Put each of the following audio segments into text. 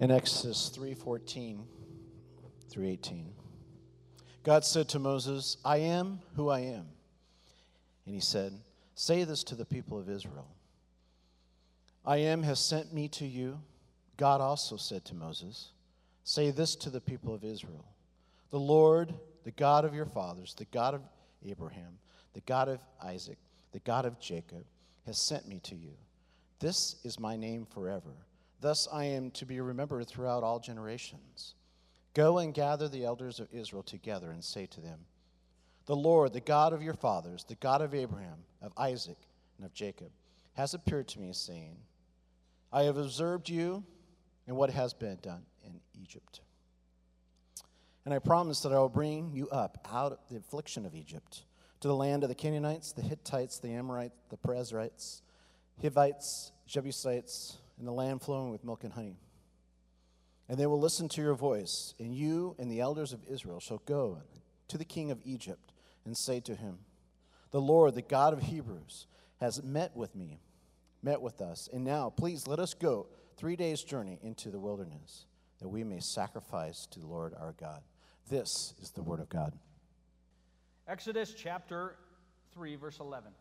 In Exodus 3:14 through 18. God said to Moses, "I am who I am." And he said, "Say this to the people of Israel. I am has sent me to you." God also said to Moses, "Say this to the people of Israel. The Lord, the God of your fathers, the God of Abraham, the God of Isaac, the God of Jacob, has sent me to you. This is my name forever. Thus I am to be remembered throughout all generations. Go and gather the elders of Israel together and say to them, The Lord, the God of your fathers, the God of Abraham, of Isaac, and of Jacob, has appeared to me, saying, I have observed you and what has been done in Egypt. And I promise that I will bring you up out of the affliction of Egypt to the land of the Canaanites, the Hittites, the Amorites, the Perizzites, Hivites, Jebusites, and the land flowing with milk and honey. And they will listen to your voice, and you and the elders of Israel shall go to the king of Egypt and say to him, The Lord, the God of Hebrews, has met with me, met with us, and now please let us go three days' journey into the wilderness, that we may sacrifice to the Lord our God. This is the word of God. Exodus chapter 3, verse 11.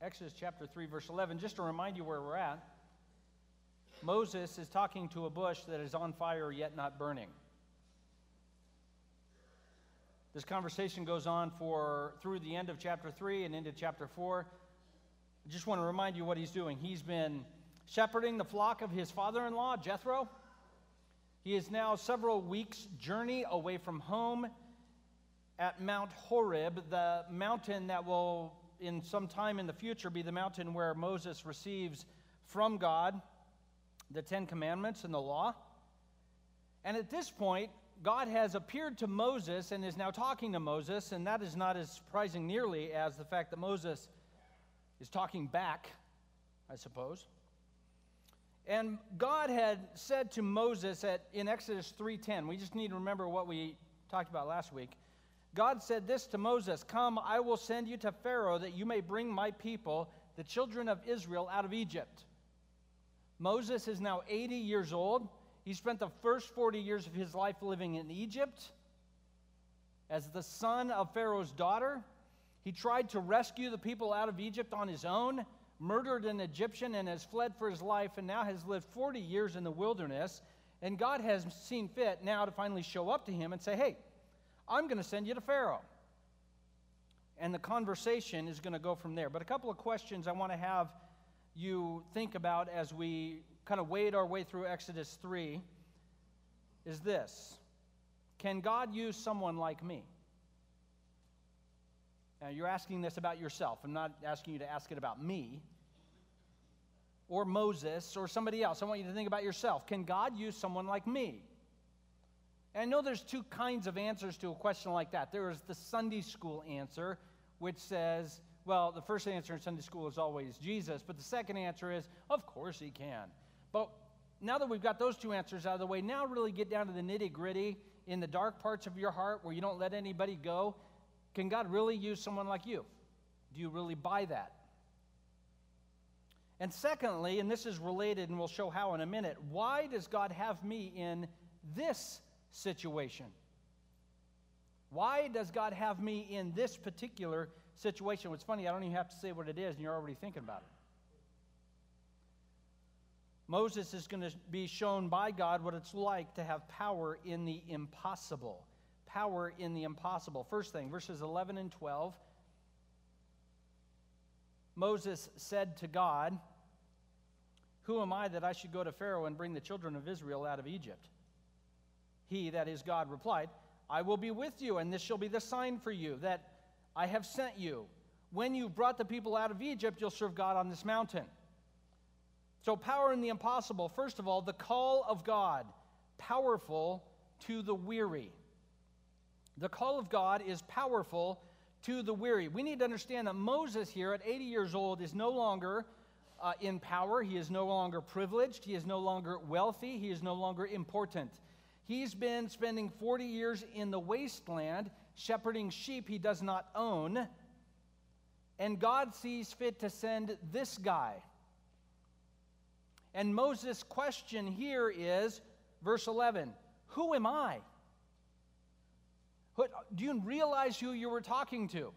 Exodus chapter 3, verse 11, just to remind you where we're at. Moses is talking to a bush that is on fire yet not burning. This conversation goes on for through the end of chapter 3 and into chapter 4. I just want to remind you what he's doing. He's been shepherding the flock of his father-in-law, Jethro. He is now several weeks' journey away from home at Mount Horeb, the mountain that will in some time in the future be the mountain where Moses receives from God the Ten Commandments and the law. And at this point, God has appeared to Moses and is now talking to Moses, and that is not as surprising nearly as the fact that Moses is talking back, I suppose. And God had said to Moses at, in Exodus 3:10, we just need to remember what we talked about last week. God said this to Moses Come, I will send you to Pharaoh that you may bring my people, the children of Israel, out of Egypt. Moses is now 80 years old. He spent the first 40 years of his life living in Egypt as the son of Pharaoh's daughter. He tried to rescue the people out of Egypt on his own, murdered an Egyptian, and has fled for his life, and now has lived 40 years in the wilderness. And God has seen fit now to finally show up to him and say, Hey, I'm going to send you to Pharaoh. And the conversation is going to go from there. But a couple of questions I want to have you think about as we kind of wade our way through Exodus 3 is this Can God use someone like me? Now, you're asking this about yourself. I'm not asking you to ask it about me or Moses or somebody else. I want you to think about yourself. Can God use someone like me? And I know there's two kinds of answers to a question like that. There is the Sunday school answer, which says, well, the first answer in Sunday school is always Jesus, but the second answer is, of course he can. But now that we've got those two answers out of the way, now really get down to the nitty gritty in the dark parts of your heart where you don't let anybody go. Can God really use someone like you? Do you really buy that? And secondly, and this is related and we'll show how in a minute, why does God have me in this situation. Why does God have me in this particular situation? What's funny, I don't even have to say what it is, and you're already thinking about it. Moses is going to be shown by God what it's like to have power in the impossible. Power in the impossible. First thing, verses 11 and 12. Moses said to God, Who am I that I should go to Pharaoh and bring the children of Israel out of Egypt? He, that is God, replied, I will be with you, and this shall be the sign for you that I have sent you. When you brought the people out of Egypt, you'll serve God on this mountain. So, power in the impossible. First of all, the call of God, powerful to the weary. The call of God is powerful to the weary. We need to understand that Moses, here at 80 years old, is no longer uh, in power. He is no longer privileged. He is no longer wealthy. He is no longer important. He's been spending 40 years in the wasteland shepherding sheep he does not own. And God sees fit to send this guy. And Moses' question here is verse 11 Who am I? Do you realize who you were talking to?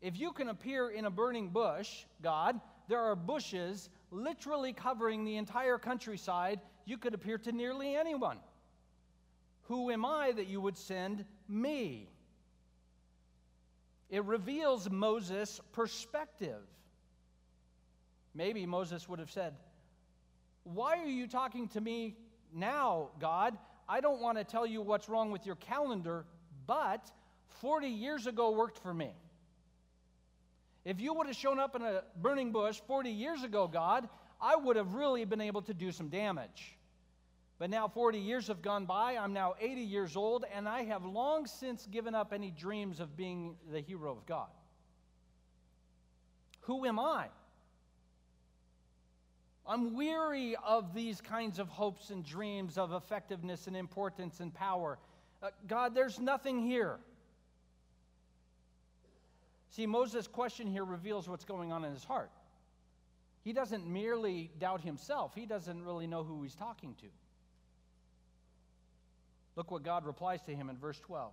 If you can appear in a burning bush, God, there are bushes literally covering the entire countryside. You could appear to nearly anyone. Who am I that you would send me? It reveals Moses' perspective. Maybe Moses would have said, Why are you talking to me now, God? I don't want to tell you what's wrong with your calendar, but 40 years ago worked for me. If you would have shown up in a burning bush 40 years ago, God, I would have really been able to do some damage. But now 40 years have gone by. I'm now 80 years old, and I have long since given up any dreams of being the hero of God. Who am I? I'm weary of these kinds of hopes and dreams of effectiveness and importance and power. Uh, God, there's nothing here. See, Moses' question here reveals what's going on in his heart. He doesn't merely doubt himself, he doesn't really know who he's talking to. Look what God replies to him in verse 12.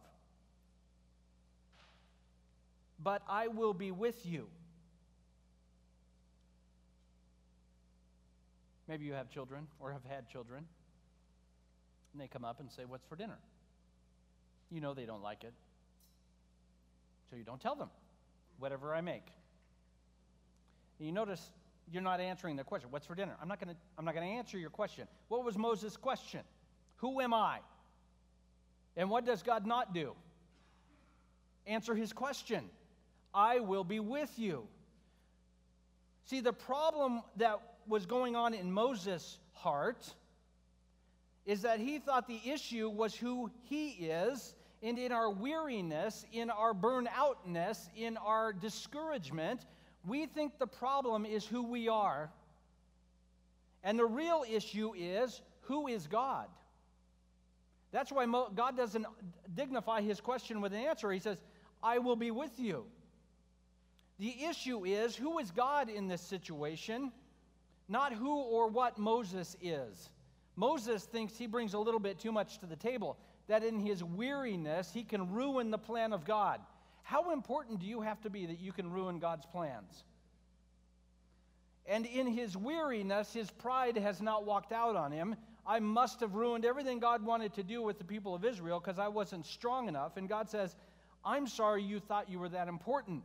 But I will be with you. Maybe you have children or have had children, and they come up and say, What's for dinner? You know they don't like it. So you don't tell them, whatever I make. And you notice you're not answering their question. What's for dinner? I'm not going to I'm not going to answer your question. What was Moses' question? Who am I? And what does God not do? Answer his question I will be with you. See, the problem that was going on in Moses' heart is that he thought the issue was who he is, and in our weariness, in our burnoutness, in our discouragement, we think the problem is who we are. And the real issue is who is God? That's why God doesn't dignify his question with an answer. He says, I will be with you. The issue is who is God in this situation, not who or what Moses is. Moses thinks he brings a little bit too much to the table, that in his weariness, he can ruin the plan of God. How important do you have to be that you can ruin God's plans? And in his weariness, his pride has not walked out on him. I must have ruined everything God wanted to do with the people of Israel because I wasn't strong enough. And God says, I'm sorry you thought you were that important.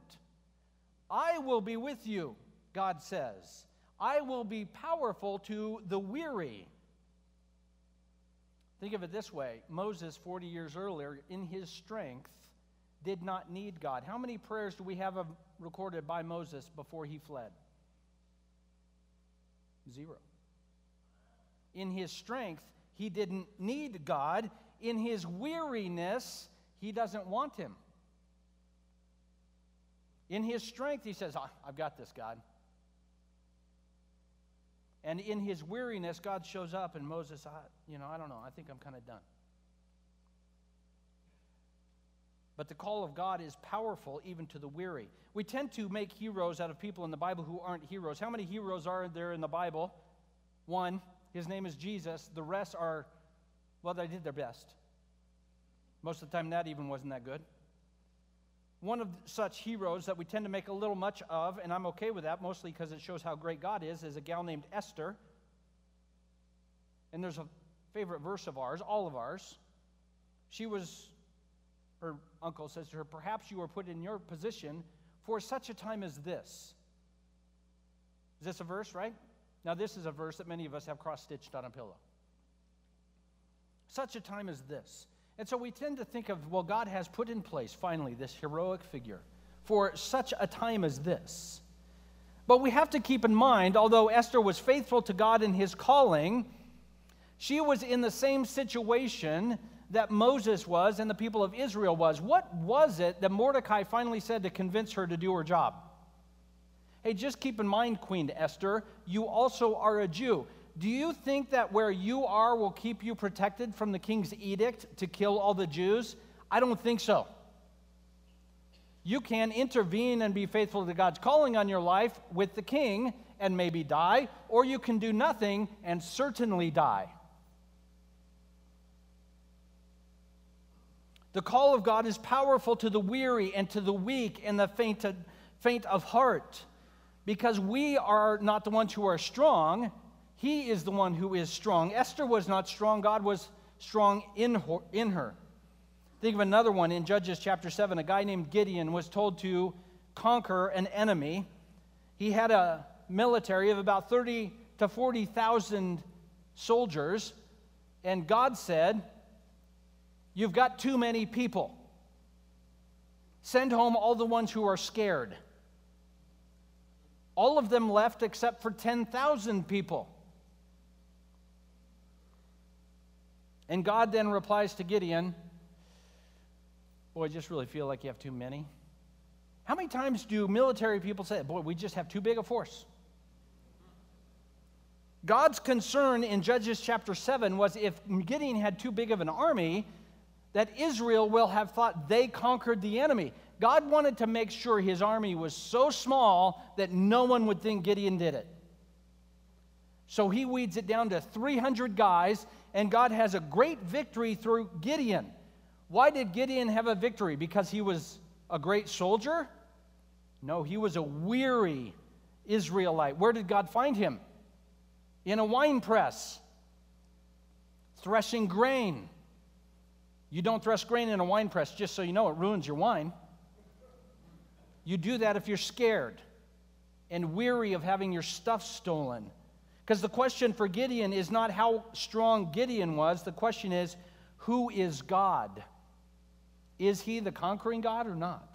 I will be with you, God says. I will be powerful to the weary. Think of it this way Moses, 40 years earlier, in his strength, did not need God. How many prayers do we have recorded by Moses before he fled? Zero. In his strength, he didn't need God. In his weariness, he doesn't want him. In his strength, he says, ah, I've got this, God. And in his weariness, God shows up, and Moses, I, you know, I don't know, I think I'm kind of done. But the call of God is powerful even to the weary. We tend to make heroes out of people in the Bible who aren't heroes. How many heroes are there in the Bible? One. His name is Jesus. The rest are, well, they did their best. Most of the time, that even wasn't that good. One of such heroes that we tend to make a little much of, and I'm okay with that, mostly because it shows how great God is, is a gal named Esther. And there's a favorite verse of ours, all of ours. She was, her uncle says to her, Perhaps you were put in your position for such a time as this. Is this a verse, right? Now, this is a verse that many of us have cross stitched on a pillow. Such a time as this. And so we tend to think of, well, God has put in place finally this heroic figure for such a time as this. But we have to keep in mind, although Esther was faithful to God in his calling, she was in the same situation that Moses was and the people of Israel was. What was it that Mordecai finally said to convince her to do her job? Hey, just keep in mind, Queen Esther, you also are a Jew. Do you think that where you are will keep you protected from the king's edict to kill all the Jews? I don't think so. You can intervene and be faithful to God's calling on your life with the king and maybe die, or you can do nothing and certainly die. The call of God is powerful to the weary and to the weak and the faint, faint of heart because we are not the ones who are strong. He is the one who is strong. Esther was not strong, God was strong in her. In her. Think of another one in Judges chapter 7. A guy named Gideon was told to conquer an enemy. He had a military of about 30 to 40,000 soldiers, and God said, You've got too many people. Send home all the ones who are scared. All of them left except for 10,000 people. And God then replies to Gideon, Boy, I just really feel like you have too many. How many times do military people say, Boy, we just have too big a force? God's concern in Judges chapter 7 was if Gideon had too big of an army, that Israel will have thought they conquered the enemy. God wanted to make sure his army was so small that no one would think Gideon did it. So he weeds it down to 300 guys, and God has a great victory through Gideon. Why did Gideon have a victory? Because he was a great soldier? No, he was a weary Israelite. Where did God find him? In a wine press, threshing grain. You don't thresh grain in a wine press, just so you know, it ruins your wine. You do that if you're scared and weary of having your stuff stolen. Because the question for Gideon is not how strong Gideon was, the question is, who is God? Is he the conquering God or not?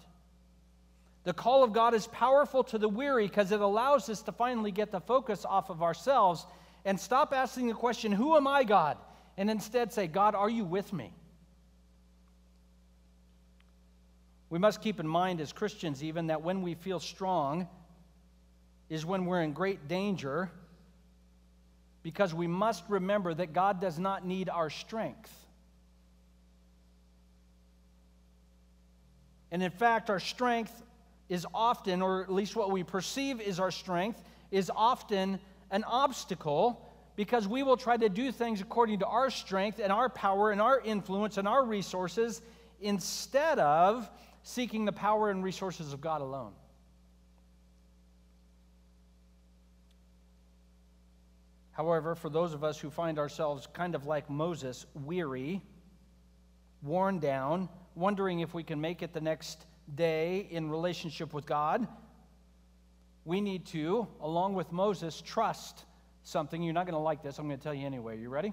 The call of God is powerful to the weary because it allows us to finally get the focus off of ourselves and stop asking the question, Who am I, God? and instead say, God, are you with me? We must keep in mind as Christians, even, that when we feel strong is when we're in great danger because we must remember that God does not need our strength. And in fact, our strength is often, or at least what we perceive is our strength, is often an obstacle because we will try to do things according to our strength and our power and our influence and our resources instead of seeking the power and resources of God alone. However, for those of us who find ourselves kind of like Moses, weary, worn down, wondering if we can make it the next day in relationship with God, we need to, along with Moses, trust something. You're not going to like this. I'm going to tell you anyway. You ready?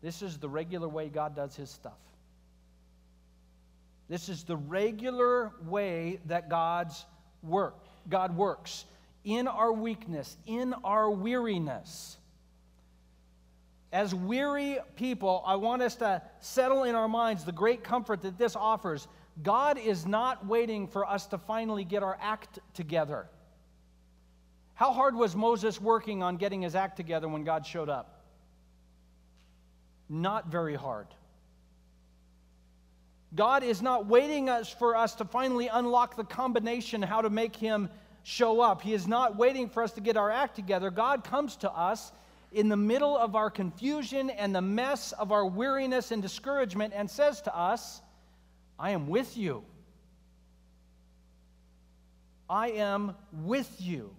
This is the regular way God does his stuff. This is the regular way that God's work, God works in our weakness, in our weariness. As weary people, I want us to settle in our minds the great comfort that this offers. God is not waiting for us to finally get our act together. How hard was Moses working on getting his act together when God showed up? Not very hard. God is not waiting us for us to finally unlock the combination how to make him show up. He is not waiting for us to get our act together. God comes to us in the middle of our confusion and the mess of our weariness and discouragement and says to us, I am with you. I am with you.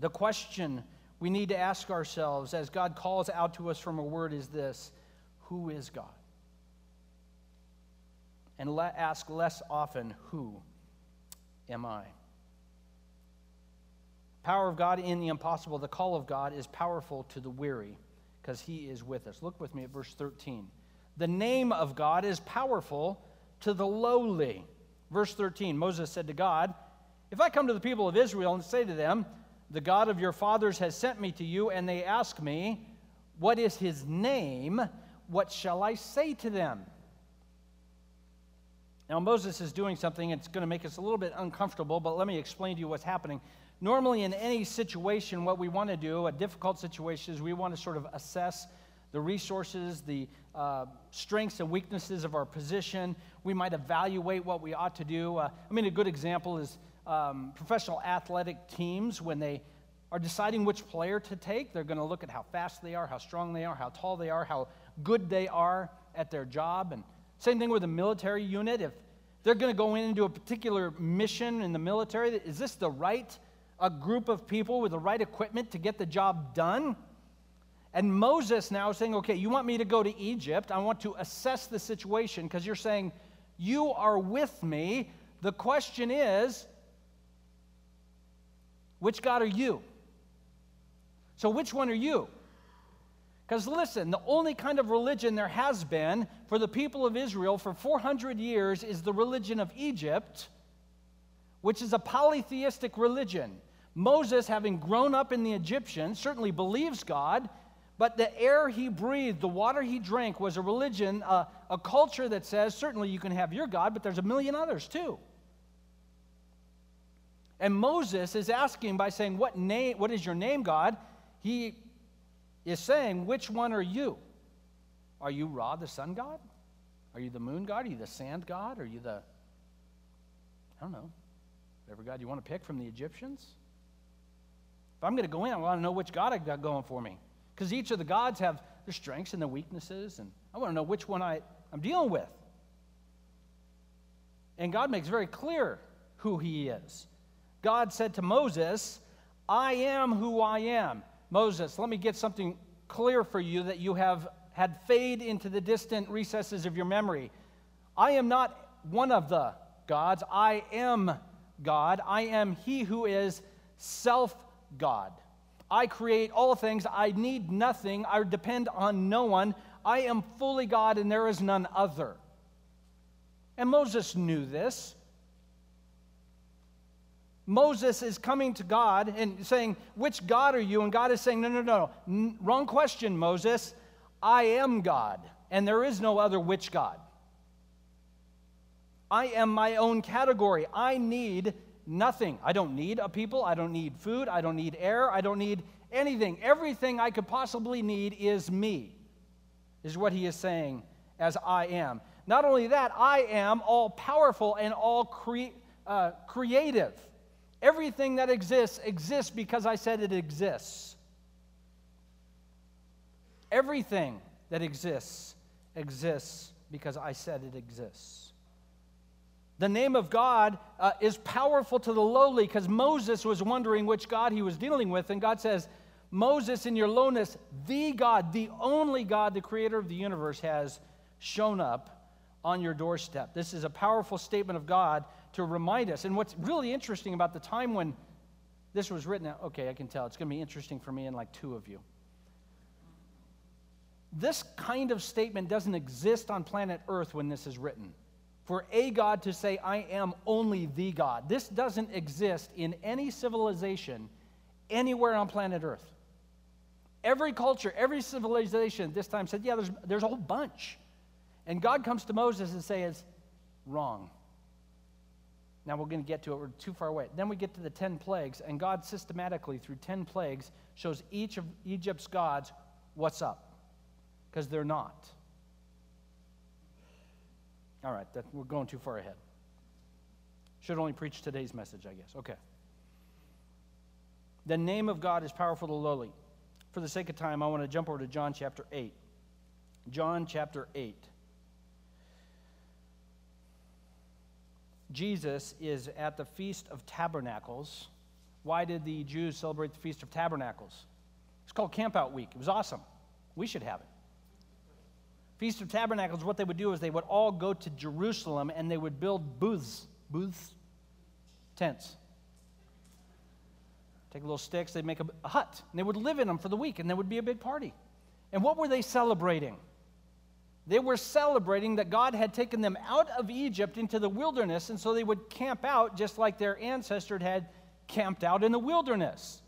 The question we need to ask ourselves as God calls out to us from a word is this Who is God? And let, ask less often, Who am I? Power of God in the impossible, the call of God is powerful to the weary because he is with us. Look with me at verse 13. The name of God is powerful to the lowly. Verse 13 Moses said to God, If I come to the people of Israel and say to them, The God of your fathers has sent me to you, and they ask me, What is his name? What shall I say to them? Now, Moses is doing something, it's going to make us a little bit uncomfortable, but let me explain to you what's happening. Normally, in any situation, what we want to do, a difficult situation, is we want to sort of assess the resources, the uh, strengths and weaknesses of our position. We might evaluate what we ought to do. Uh, I mean, a good example is um, professional athletic teams when they are deciding which player to take. They're going to look at how fast they are, how strong they are, how tall they are, how good they are at their job, and Same thing with a military unit. If they're going to go in and do a particular mission in the military, is this the right a group of people with the right equipment to get the job done? And Moses now is saying, okay, you want me to go to Egypt. I want to assess the situation because you're saying, you are with me. The question is, which God are you? So, which one are you? Because listen, the only kind of religion there has been for the people of Israel for 400 years is the religion of Egypt, which is a polytheistic religion. Moses, having grown up in the Egyptian, certainly believes God, but the air he breathed, the water he drank, was a religion, uh, a culture that says certainly you can have your God, but there's a million others too. And Moses is asking by saying, What name, what is your name, God? He is saying, Which one are you? Are you Ra, the sun god? Are you the moon god? Are you the sand god? Are you the, I don't know, whatever god you want to pick from the Egyptians? If I'm going to go in, I want to know which God I got going for me. Because each of the gods have their strengths and their weaknesses, and I want to know which one I, I'm dealing with. And God makes very clear who He is. God said to Moses, I am who I am. Moses, let me get something clear for you that you have had fade into the distant recesses of your memory. I am not one of the gods. I am God. I am He who is self God. I create all things. I need nothing. I depend on no one. I am fully God and there is none other. And Moses knew this. Moses is coming to God and saying, Which God are you? And God is saying, No, no, no, wrong question, Moses. I am God, and there is no other which God. I am my own category. I need nothing. I don't need a people. I don't need food. I don't need air. I don't need anything. Everything I could possibly need is me, is what he is saying as I am. Not only that, I am all powerful and all cre- uh, creative. Everything that exists exists because I said it exists. Everything that exists exists because I said it exists. The name of God uh, is powerful to the lowly because Moses was wondering which God he was dealing with, and God says, Moses, in your lowness, the God, the only God, the creator of the universe, has shown up on your doorstep. This is a powerful statement of God to remind us. And what's really interesting about the time when this was written, okay, I can tell it's going to be interesting for me and like two of you. This kind of statement doesn't exist on planet Earth when this is written. For a God to say, I am only the God. This doesn't exist in any civilization anywhere on planet Earth. Every culture, every civilization this time said, Yeah, there's, there's a whole bunch. And God comes to Moses and says, Wrong. Now we're going to get to it, we're too far away. Then we get to the 10 plagues, and God systematically, through 10 plagues, shows each of Egypt's gods what's up. Because they're not. All right, that, we're going too far ahead. Should only preach today's message, I guess. Okay. The name of God is powerful to the lowly. For the sake of time, I want to jump over to John chapter 8. John chapter 8. Jesus is at the Feast of Tabernacles. Why did the Jews celebrate the Feast of Tabernacles? It's called Campout Week. It was awesome. We should have it. Feast of Tabernacles, what they would do is they would all go to Jerusalem and they would build booths, booths, tents. Take little sticks, they'd make a, a hut, and they would live in them for the week, and there would be a big party. And what were they celebrating? They were celebrating that God had taken them out of Egypt into the wilderness, and so they would camp out just like their ancestors had camped out in the wilderness.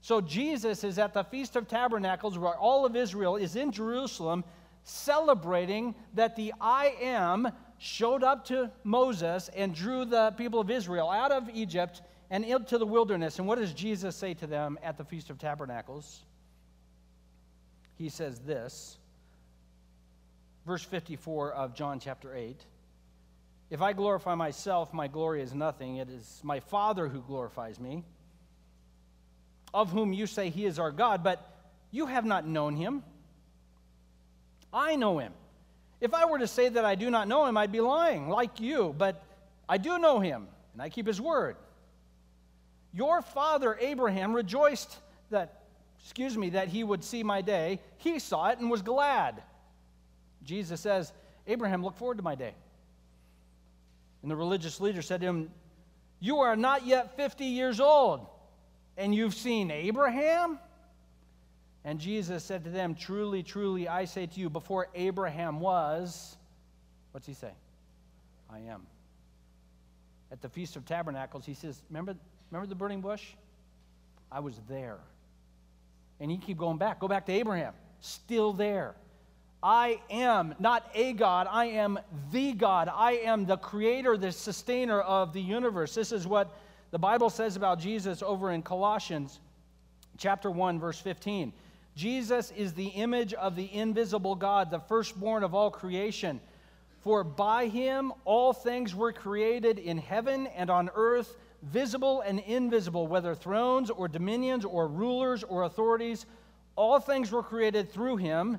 So Jesus is at the Feast of Tabernacles, where all of Israel is in Jerusalem, celebrating that the I am showed up to Moses and drew the people of Israel out of Egypt and into the wilderness. And what does Jesus say to them at the Feast of Tabernacles? He says this verse 54 of John chapter 8. If I glorify myself, my glory is nothing. It is my Father who glorifies me, of whom you say he is our God, but you have not known him. I know him. If I were to say that I do not know him, I'd be lying, like you, but I do know him, and I keep his word. Your father Abraham rejoiced that, excuse me, that he would see my day. He saw it and was glad. Jesus says, Abraham look forward to my day. And the religious leader said to him, You are not yet 50 years old, and you've seen Abraham? And Jesus said to them, Truly, truly, I say to you, before Abraham was, what's he say? I am. At the Feast of Tabernacles, he says, Remember, remember the burning bush? I was there. And he keep going back. Go back to Abraham. Still there. I am not a God, I am the God. I am the creator, the sustainer of the universe. This is what the Bible says about Jesus over in Colossians chapter 1 verse 15. Jesus is the image of the invisible God, the firstborn of all creation. For by him all things were created in heaven and on earth, visible and invisible, whether thrones or dominions or rulers or authorities. All things were created through him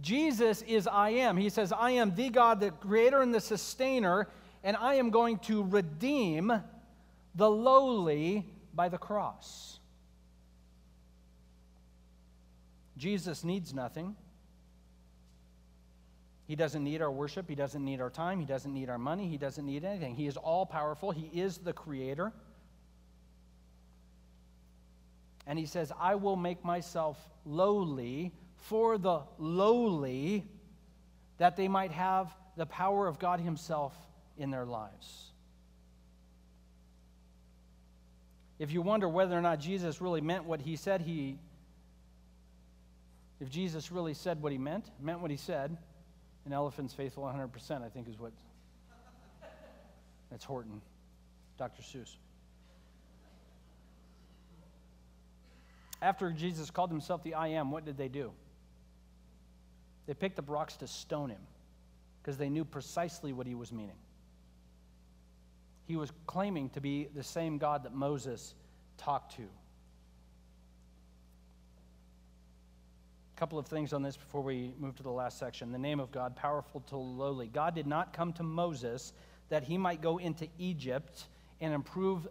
Jesus is I am. He says, I am the God, the creator and the sustainer, and I am going to redeem the lowly by the cross. Jesus needs nothing. He doesn't need our worship. He doesn't need our time. He doesn't need our money. He doesn't need anything. He is all powerful. He is the creator. And he says, I will make myself lowly for the lowly, that they might have the power of God Himself in their lives. If you wonder whether or not Jesus really meant what He said, He if Jesus really said what he meant, meant what he said, an elephant's faithful 100%, I think is what. That's Horton, Dr. Seuss. After Jesus called himself the I am, what did they do? They picked up rocks to stone him because they knew precisely what he was meaning. He was claiming to be the same God that Moses talked to. A couple of things on this before we move to the last section. The name of God, powerful to lowly. God did not come to Moses that he might go into Egypt and improve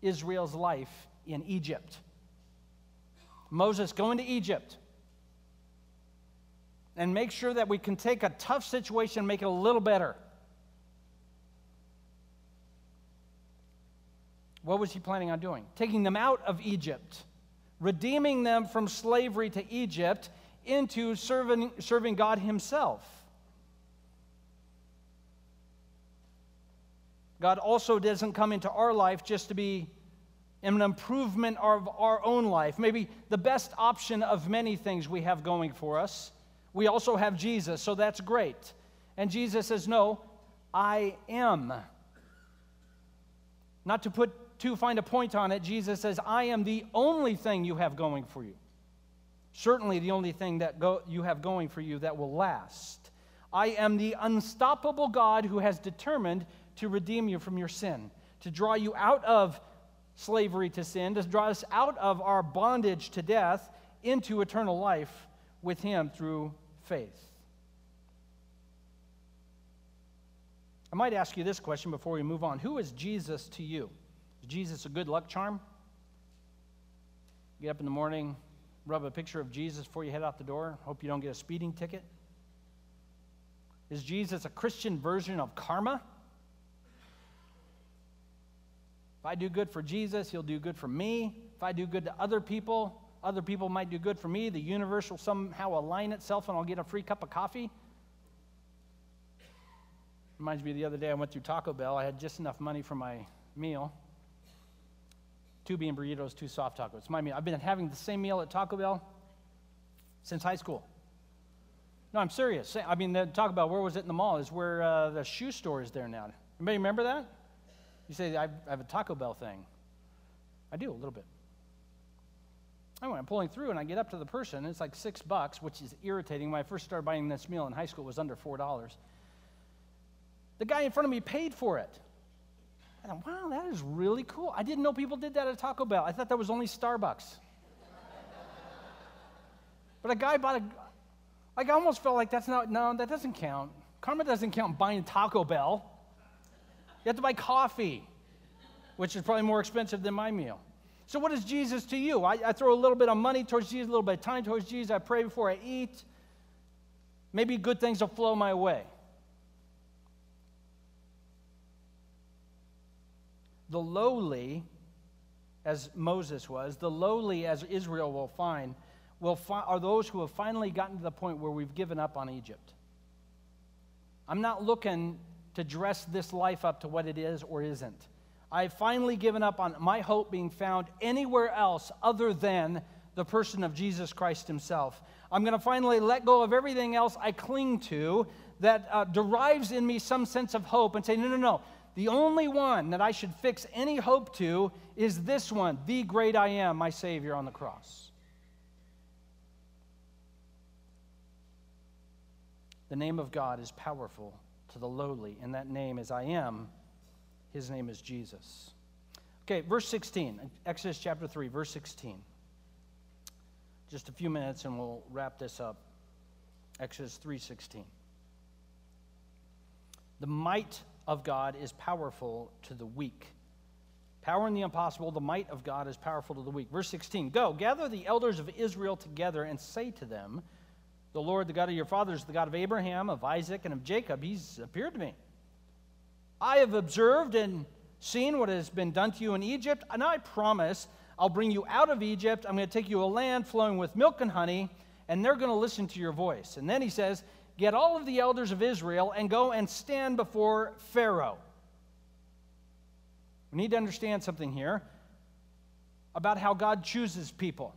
Israel's life in Egypt. Moses, go into Egypt and make sure that we can take a tough situation and make it a little better. What was he planning on doing? Taking them out of Egypt, redeeming them from slavery to Egypt into serving, serving God Himself. God also doesn't come into our life just to be an improvement of our own life, maybe the best option of many things we have going for us. We also have Jesus, so that's great. And Jesus says, No, I am. Not to put to find a point on it, Jesus says, I am the only thing you have going for you. Certainly the only thing that go, you have going for you that will last. I am the unstoppable God who has determined to redeem you from your sin, to draw you out of slavery to sin, to draw us out of our bondage to death into eternal life with Him through faith. I might ask you this question before we move on Who is Jesus to you? Is Jesus a good luck charm? Get up in the morning, rub a picture of Jesus before you head out the door, hope you don't get a speeding ticket? Is Jesus a Christian version of karma? If I do good for Jesus, he'll do good for me. If I do good to other people, other people might do good for me. The universe will somehow align itself and I'll get a free cup of coffee. Reminds me the other day I went through Taco Bell. I had just enough money for my meal. Two bean burritos, two soft tacos. My meal. I've been having the same meal at Taco Bell since high school. No, I'm serious. I mean, talk about where was it in the mall? Is where uh, the shoe store is there now. Anybody remember that? You say, I have a Taco Bell thing. I do, a little bit. Anyway, I'm pulling through and I get up to the person, and it's like six bucks, which is irritating. When I first started buying this meal in high school, it was under $4. The guy in front of me paid for it. I thought, wow, that is really cool. I didn't know people did that at Taco Bell. I thought that was only Starbucks. but a guy bought a, like I almost felt like that's not, no, that doesn't count. Karma doesn't count buying Taco Bell. You have to buy coffee, which is probably more expensive than my meal. So, what is Jesus to you? I, I throw a little bit of money towards Jesus, a little bit of time towards Jesus. I pray before I eat. Maybe good things will flow my way. The lowly, as Moses was, the lowly, as Israel will find, will fi- are those who have finally gotten to the point where we've given up on Egypt. I'm not looking to dress this life up to what it is or isn't. I've finally given up on my hope being found anywhere else other than the person of Jesus Christ Himself. I'm going to finally let go of everything else I cling to that uh, derives in me some sense of hope and say, no, no, no. The only one that I should fix any hope to is this one, the great I am, my Savior on the cross. The name of God is powerful to the lowly, and that name is I am. His name is Jesus. Okay, verse 16, Exodus chapter 3, verse 16. Just a few minutes and we'll wrap this up. Exodus 3:16. The might of God is powerful to the weak. Power in the impossible, the might of God is powerful to the weak. Verse 16 Go, gather the elders of Israel together and say to them, The Lord, the God of your fathers, the God of Abraham, of Isaac, and of Jacob, he's appeared to me. I have observed and seen what has been done to you in Egypt, and I promise I'll bring you out of Egypt. I'm going to take you a land flowing with milk and honey, and they're going to listen to your voice. And then he says, Get all of the elders of Israel and go and stand before Pharaoh. We need to understand something here about how God chooses people.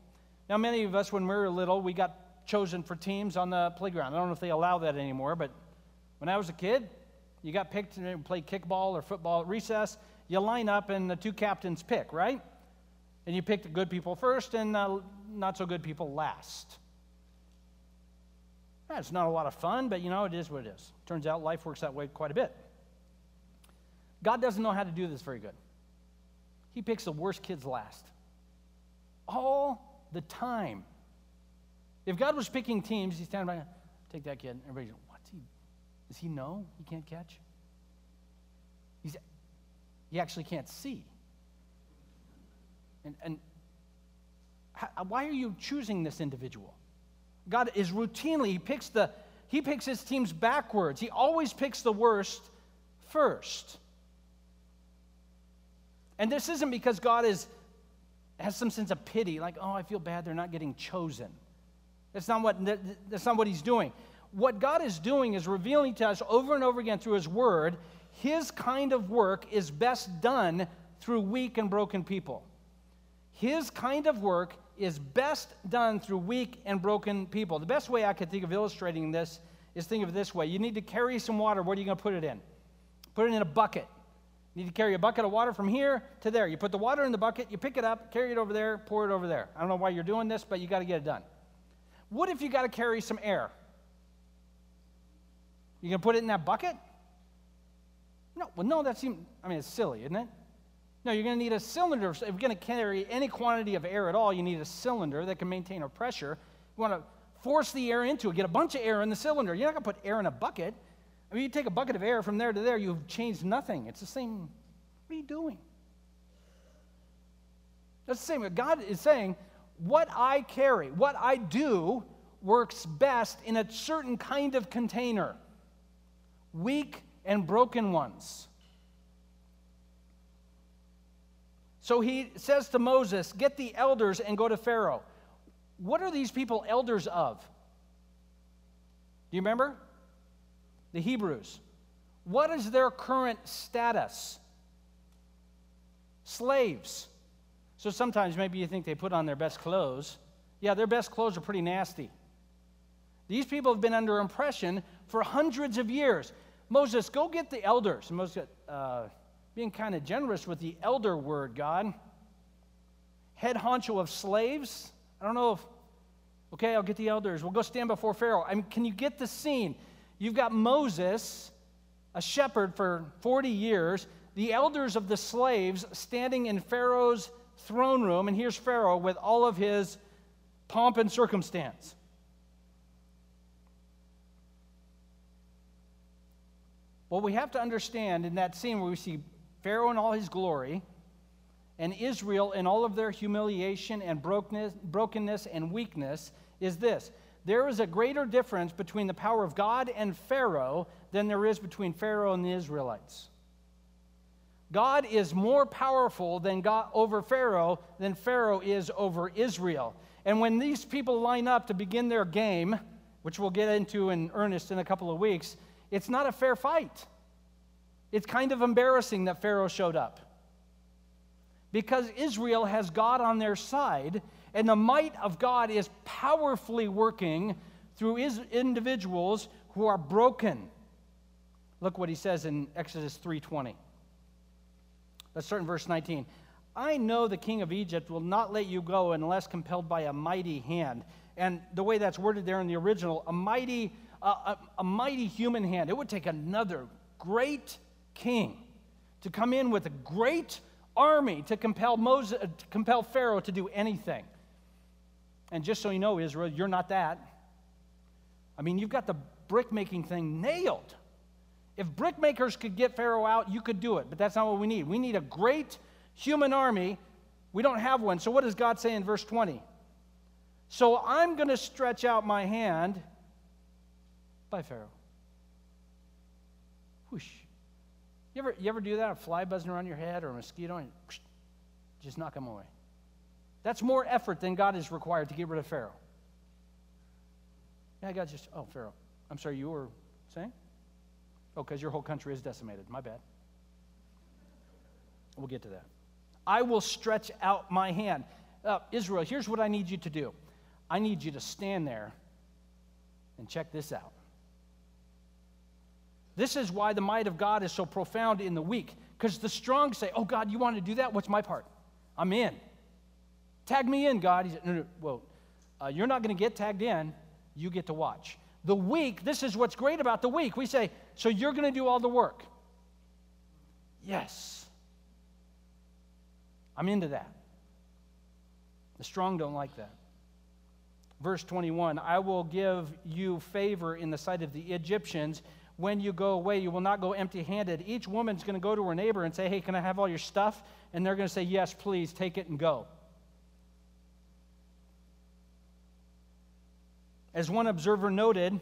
Now, many of us, when we were little, we got chosen for teams on the playground. I don't know if they allow that anymore, but when I was a kid, you got picked to play kickball or football at recess. You line up and the two captains pick, right? And you pick the good people first and not so good people last. It's not a lot of fun, but you know, it is what it is. Turns out life works that way quite a bit. God doesn't know how to do this very good. He picks the worst kids last. All the time. If God was picking teams, he's standing by, take that kid. Everybody's? Does he know he can't catch? He's, he actually can't see. And, and how, why are you choosing this individual? God is routinely, he picks, the, he picks his teams backwards. He always picks the worst first. And this isn't because God is, has some sense of pity, like, oh, I feel bad they're not getting chosen. That's not what, that's not what he's doing. What God is doing is revealing to us over and over again through his word, his kind of work is best done through weak and broken people. His kind of work is best done through weak and broken people. The best way I could think of illustrating this is think of it this way you need to carry some water. What are you going to put it in? Put it in a bucket. You need to carry a bucket of water from here to there. You put the water in the bucket, you pick it up, carry it over there, pour it over there. I don't know why you're doing this, but you got to get it done. What if you got to carry some air? You going to put it in that bucket? No, well, no, that seems, I mean, it's silly, isn't it? No, you're going to need a cylinder. If you're going to carry any quantity of air at all, you need a cylinder that can maintain a pressure. You want to force the air into it, get a bunch of air in the cylinder. You're not going to put air in a bucket. I mean, you take a bucket of air from there to there, you've changed nothing. It's the same. What are you doing? That's the same. God is saying, what I carry, what I do, works best in a certain kind of container weak and broken ones. So he says to Moses, Get the elders and go to Pharaoh. What are these people elders of? Do you remember? The Hebrews. What is their current status? Slaves. So sometimes maybe you think they put on their best clothes. Yeah, their best clothes are pretty nasty. These people have been under impression for hundreds of years. Moses, go get the elders. Moses, uh, being kind of generous with the elder word, God. Head honcho of slaves. I don't know if, okay, I'll get the elders. We'll go stand before Pharaoh. I mean, can you get the scene? You've got Moses, a shepherd for 40 years, the elders of the slaves standing in Pharaoh's throne room, and here's Pharaoh with all of his pomp and circumstance. What we have to understand in that scene where we see Pharaoh in all his glory and Israel in all of their humiliation and brokenness and weakness is this there is a greater difference between the power of God and Pharaoh than there is between Pharaoh and the Israelites. God is more powerful than God over Pharaoh than Pharaoh is over Israel. And when these people line up to begin their game, which we'll get into in earnest in a couple of weeks, it's not a fair fight. It's kind of embarrassing that Pharaoh showed up. Because Israel has God on their side, and the might of God is powerfully working through individuals who are broken. Look what he says in Exodus 3:20. Let's start in verse 19. I know the king of Egypt will not let you go unless compelled by a mighty hand. And the way that's worded there in the original, a mighty, uh, a, a mighty human hand. It would take another great king to come in with a great army to compel Moses, uh, to compel Pharaoh to do anything. And just so you know, Israel, you're not that. I mean, you've got the brick making thing nailed. If brickmakers could get Pharaoh out, you could do it, but that's not what we need. We need a great human army. We don't have one. So, what does God say in verse 20? So, I'm going to stretch out my hand by Pharaoh. Whoosh. You ever, you ever do that? A fly buzzing around your head or a mosquito and just knock them away. That's more effort than God is required to get rid of Pharaoh. Yeah, God just, oh, Pharaoh. I'm sorry, you were saying? Oh, because your whole country is decimated. My bad. We'll get to that. I will stretch out my hand. Uh, Israel, here's what I need you to do I need you to stand there and check this out. This is why the might of God is so profound in the weak, because the strong say, Oh, God, you want to do that? What's my part? I'm in. Tag me in, God. He said, No, no, well, uh, you're not going to get tagged in. You get to watch. The weak, this is what's great about the weak. We say, So you're going to do all the work. Yes. I'm into that. The strong don't like that. Verse 21 I will give you favor in the sight of the Egyptians when you go away, you will not go empty handed. Each woman's going to go to her neighbor and say, Hey, can I have all your stuff? And they're going to say, Yes, please, take it and go. As one observer noted,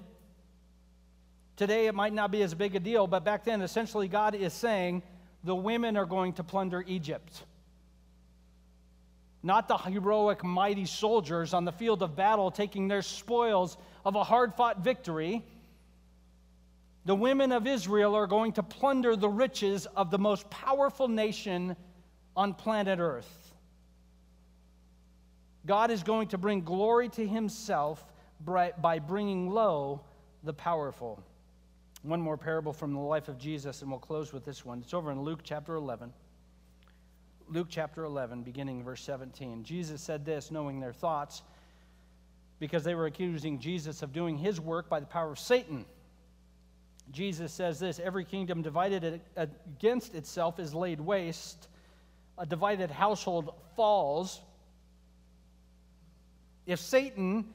today it might not be as big a deal, but back then, essentially, God is saying the women are going to plunder Egypt. Not the heroic, mighty soldiers on the field of battle taking their spoils of a hard fought victory the women of Israel are going to plunder the riches of the most powerful nation on planet Earth. God is going to bring glory to himself by bringing low the powerful. One more parable from the life of Jesus, and we'll close with this one. It's over in Luke chapter 11. Luke chapter 11, beginning verse 17. Jesus said this, knowing their thoughts, because they were accusing Jesus of doing his work by the power of Satan. Jesus says this every kingdom divided against itself is laid waste, a divided household falls. If Satan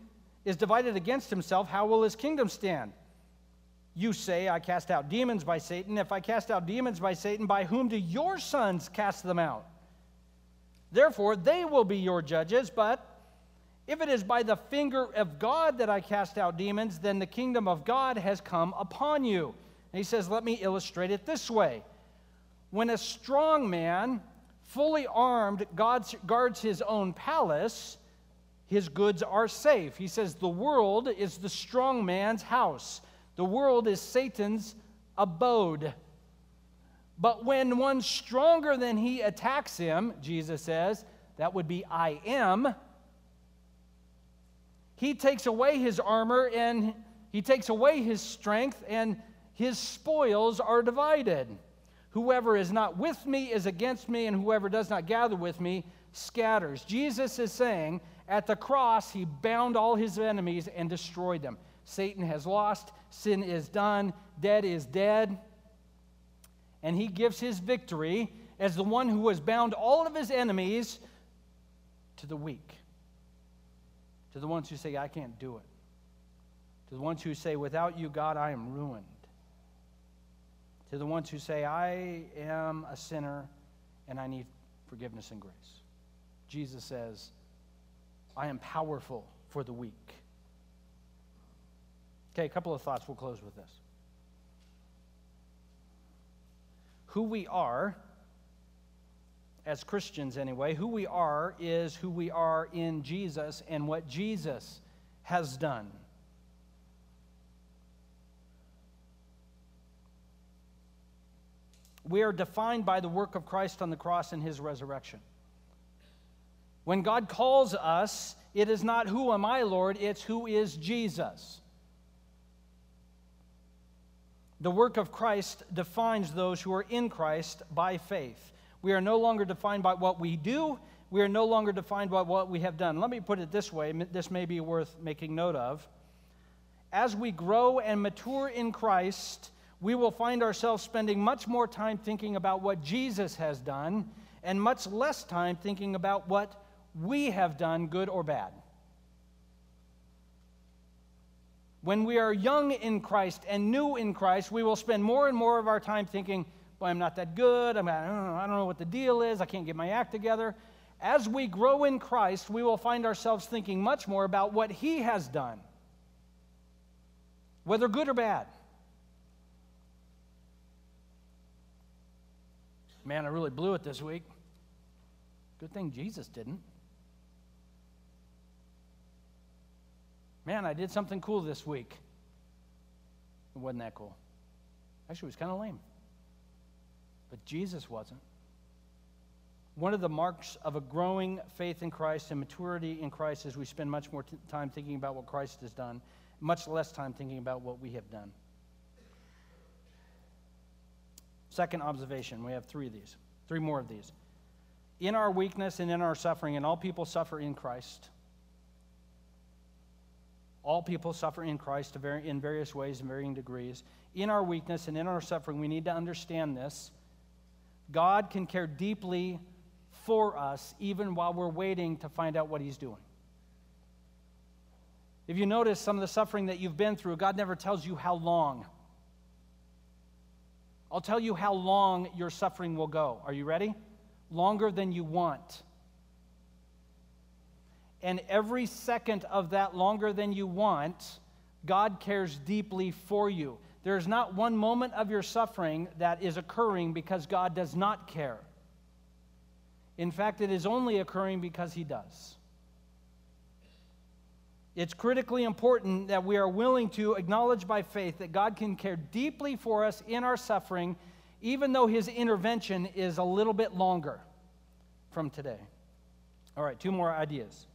is divided against himself, how will his kingdom stand? You say, I cast out demons by Satan. If I cast out demons by Satan, by whom do your sons cast them out? Therefore, they will be your judges, but if it is by the finger of God that I cast out demons, then the kingdom of God has come upon you. And he says, Let me illustrate it this way. When a strong man, fully armed, guards his own palace, his goods are safe. He says, The world is the strong man's house, the world is Satan's abode. But when one stronger than he attacks him, Jesus says, that would be I am he takes away his armor and he takes away his strength, and his spoils are divided. Whoever is not with me is against me, and whoever does not gather with me scatters. Jesus is saying, at the cross, he bound all his enemies and destroyed them. Satan has lost, sin is done, dead is dead. And he gives his victory as the one who has bound all of his enemies to the weak, to the ones who say, I can't do it, to the ones who say, Without you, God, I am ruined, to the ones who say, I am a sinner and I need forgiveness and grace. Jesus says, I am powerful for the weak. Okay, a couple of thoughts. We'll close with this. Who we are, as Christians anyway, who we are is who we are in Jesus and what Jesus has done. We are defined by the work of Christ on the cross and his resurrection. When God calls us, it is not who am I, Lord, it's who is Jesus. The work of Christ defines those who are in Christ by faith. We are no longer defined by what we do, we are no longer defined by what we have done. Let me put it this way this may be worth making note of. As we grow and mature in Christ, we will find ourselves spending much more time thinking about what Jesus has done and much less time thinking about what we have done, good or bad. When we are young in Christ and new in Christ, we will spend more and more of our time thinking, well, I'm not that good. I'm, uh, know, I don't know what the deal is. I can't get my act together. As we grow in Christ, we will find ourselves thinking much more about what He has done, whether good or bad. Man, I really blew it this week. Good thing Jesus didn't. Man, I did something cool this week. It wasn't that cool. Actually, it was kind of lame. But Jesus wasn't. One of the marks of a growing faith in Christ and maturity in Christ is we spend much more t- time thinking about what Christ has done, much less time thinking about what we have done. Second observation we have three of these, three more of these. In our weakness and in our suffering, and all people suffer in Christ, all people suffer in Christ in various ways and varying degrees. In our weakness and in our suffering, we need to understand this. God can care deeply for us even while we're waiting to find out what He's doing. If you notice some of the suffering that you've been through, God never tells you how long. I'll tell you how long your suffering will go. Are you ready? Longer than you want and every second of that longer than you want, God cares deeply for you. There's not one moment of your suffering that is occurring because God does not care. In fact, it is only occurring because He does. It's critically important that we are willing to acknowledge by faith that God can care deeply for us in our suffering, even though His intervention is a little bit longer from today. All right, two more ideas.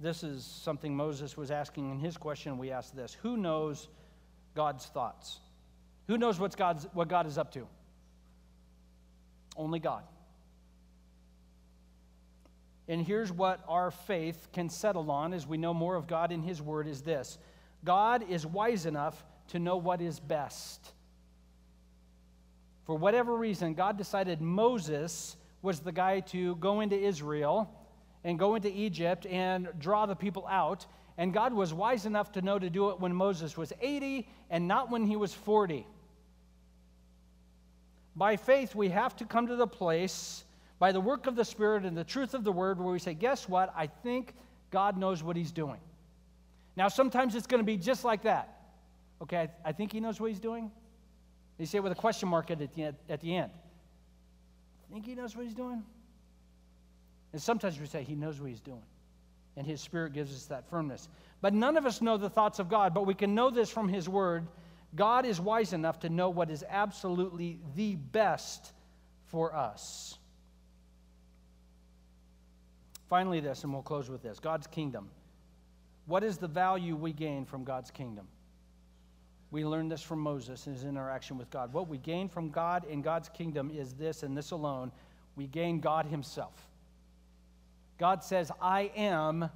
This is something Moses was asking in his question. We ask this Who knows God's thoughts? Who knows what's God's, what God is up to? Only God. And here's what our faith can settle on as we know more of God in His Word is this God is wise enough to know what is best. For whatever reason, God decided Moses was the guy to go into Israel and go into Egypt and draw the people out. And God was wise enough to know to do it when Moses was 80 and not when he was 40. By faith, we have to come to the place, by the work of the Spirit and the truth of the Word, where we say, Guess what? I think God knows what He's doing. Now, sometimes it's going to be just like that. Okay, I, think He knows what He's doing. You say it with a question mark at the, at the end. Think He knows what He's doing? And sometimes we say, He knows what He's doing. And His Spirit gives us that firmness. But none of us know the thoughts of God, but we can know this from His Word. God is wise enough to know what is absolutely the best for us. Finally, this, and we'll close with this God's kingdom. What is the value we gain from God's kingdom? We learned this from Moses in his interaction with God. What we gain from God in God's kingdom is this and this alone we gain God Himself. God says, I am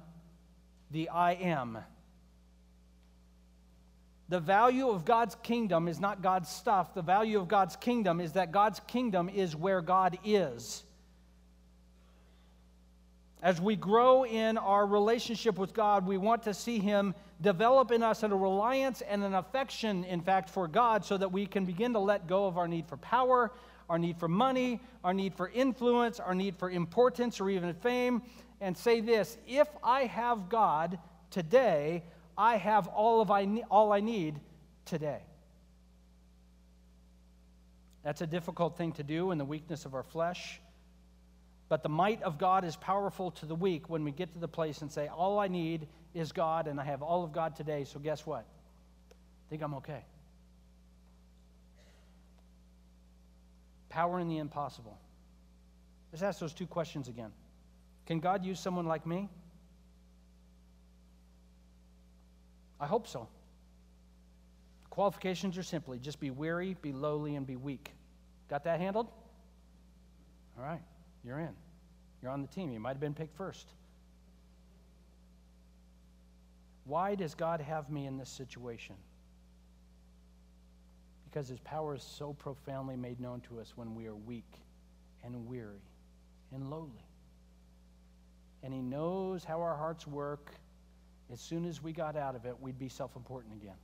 the I am. The value of God's kingdom is not God's stuff. The value of God's kingdom is that God's kingdom is where God is. As we grow in our relationship with God, we want to see Him develop in us a reliance and an affection, in fact, for God, so that we can begin to let go of our need for power, our need for money, our need for influence, our need for importance, or even fame, and say this if I have God today, I have all, of I, all I need today. That's a difficult thing to do in the weakness of our flesh. But the might of God is powerful to the weak when we get to the place and say, All I need is God, and I have all of God today, so guess what? I think I'm okay. Power in the impossible. Let's ask those two questions again. Can God use someone like me? I hope so. Qualifications are simply just be weary, be lowly, and be weak. Got that handled? All right, you're in. You're on the team. You might have been picked first. Why does God have me in this situation? Because his power is so profoundly made known to us when we are weak and weary and lowly. And he knows how our hearts work. As soon as we got out of it, we'd be self important again.